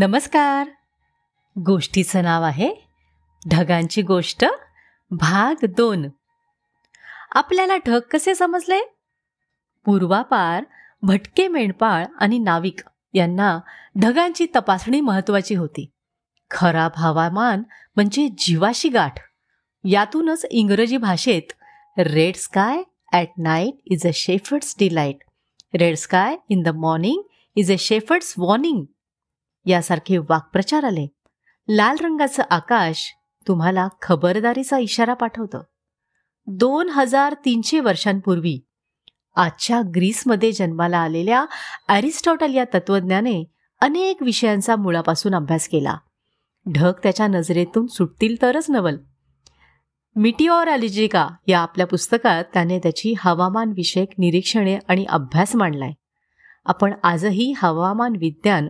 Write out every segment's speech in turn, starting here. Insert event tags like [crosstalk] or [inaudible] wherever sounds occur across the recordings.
नमस्कार. गोष्टीचं नाव आहे ढगांची गोष्ट भाग दोन. आपल्याला ढग कसे समजले? पूर्वापार भटके मेंढपाळ आणि नाविक यांना ढगांची तपासणी महत्वाची होती. खराब हवामान म्हणजे जीवाशी गाठ. यातूनच इंग्रजी भाषेत red sky at night is a shepherd's delight red sky in the morning is a shepherd's warning यासारखे वाक्प्रचार आले. लाल रंगाचं आकाश तुम्हाला खबरदारीचा इशारा पाठवतं. दोन हजार तीनशे वर्षांपूर्वी आजच्या ग्रीसमध्ये जन्माला आलेल्या ॲरिस्टॉटल या तत्वज्ञाने अनेक विषयांचा मुळापासून अभ्यास केला. ढग त्याच्या नजरेतून सुटतील तरच नवल. मिटिओरॉलॉजिका या आपल्या पुस्तकात त्याने त्याची हवामानविषयक निरीक्षणे आणि अभ्यास मांडलाय. आपण आजही हवामान विज्ञान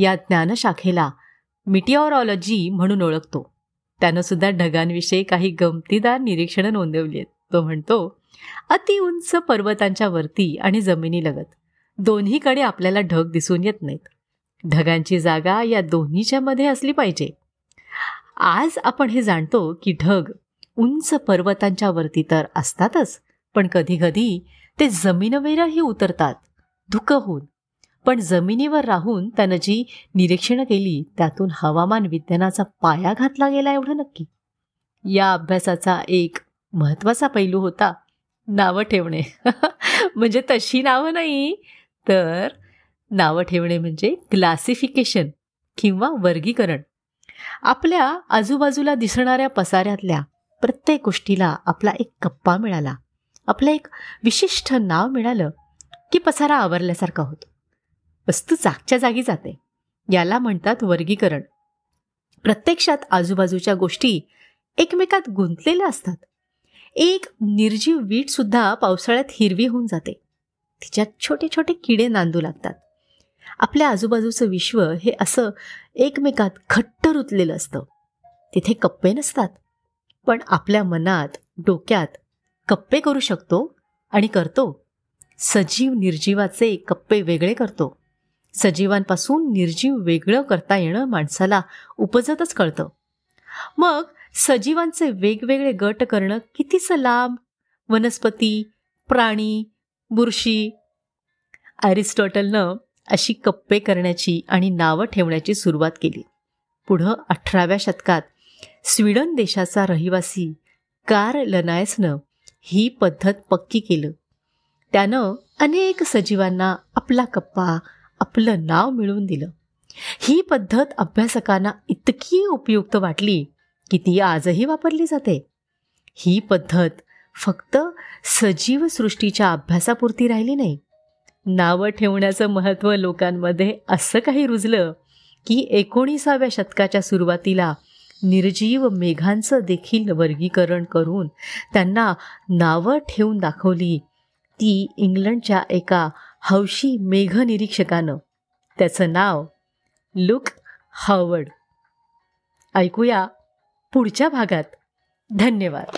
या ज्ञानशाखेला मिटिओरॉलॉजी म्हणून ओळखतो. त्यानं सुद्धा ढगांविषयी काही गमतीदार निरीक्षणं नोंदवली आहेत. तो म्हणतो अति उंच पर्वतांच्या वरती आणि जमिनीलगत. दोन्हीकडे आपल्याला ढग दिसून येत नाहीत. ढगांची जागा या दोन्हीच्या मध्ये असली पाहिजे. आज आपण हे जाणतो की ढग उंच पर्वतांच्या वरती तर असतातच पण कधी कधी ते जमीनवेरही उतरतात. धुकं होऊन. पण जमिनीवर राहून त्यानं जी निरीक्षणं केली त्यातून हवामान विज्ञानाचा पाया घातला गेला एवढं नक्की. या अभ्यासाचा एक महत्त्वाचा पैलू होता नावं ठेवणे. [laughs] म्हणजे तशी नावं नाही तर नावं ठेवणे म्हणजे क्लासिफिकेशन किंवा वर्गीकरण. आपल्या आजूबाजूला दिसणाऱ्या पसाऱ्यातल्या प्रत्येक गोष्टीला आपला एक कप्पा मिळाला. आपलं एक विशिष्ट नाव मिळालं की पसारा आवरल्यासारखा होतो. वस्तू जागच्या जागी जाते. याला म्हणतात वर्गीकरण. प्रत्यक्षात आजूबाजूच्या गोष्टी एकमेकात गुंतलेल्या असतात. एक निर्जीव वीट सुद्धा पावसाळ्यात हिरवी होऊन जाते. तिच्यात छोटे छोटे किडे नांदू लागतात. आपल्या आजूबाजूचं विश्व हे असं एकमेकात घट्ट रुतलेलं असतं. तिथे कप्पे नसतात. पण आपल्या मनात डोक्यात कप्पे करू शकतो आणि करतो. सजीव निर्जीवाचे कप्पे वेगळे करतो. सजीवांपासून निर्जीव वेगळं करता येणं माणसाला उपजतच कळतं. मग सजीवांचे वेगवेगळे गट करणं कितीच लांब वनस्पती प्राणी बुरशी? ॲरिस्टॉटलनं अशी कप्पे करण्याची आणि नावं ठेवण्याची सुरुवात केली. पुढं अठराव्या शतकात स्वीडन देशाचा रहिवासी कार लनायसनं ही पद्धत पक्की केलं. त्यानं अनेक सजीवांना आपला कप्पा आपलं नाव मिळवून दिलं. ही पद्धत अभ्यासकांना इतकी उपयुक्त वाटली की ती आजही वापरली जाते. ही पद्धत फक्त सजीव सृष्टीच्या अभ्यासापुरती राहिली नाही. नावं ठेवण्याचं महत्त्व लोकांमध्ये असं काही रुजलं की एकोणीसाव्या शतकाच्या सुरुवातीला निर्जीव मेघांचं देखील वर्गीकरण करून त्यांना नावं ठेवून दाखवली. ती इंग्लंडच्या एका हौशी मेघनिरीक्षकानं. त्याचं नाव लुक हावर्ड. ऐकूया पुढच्या भागात. धन्यवाद.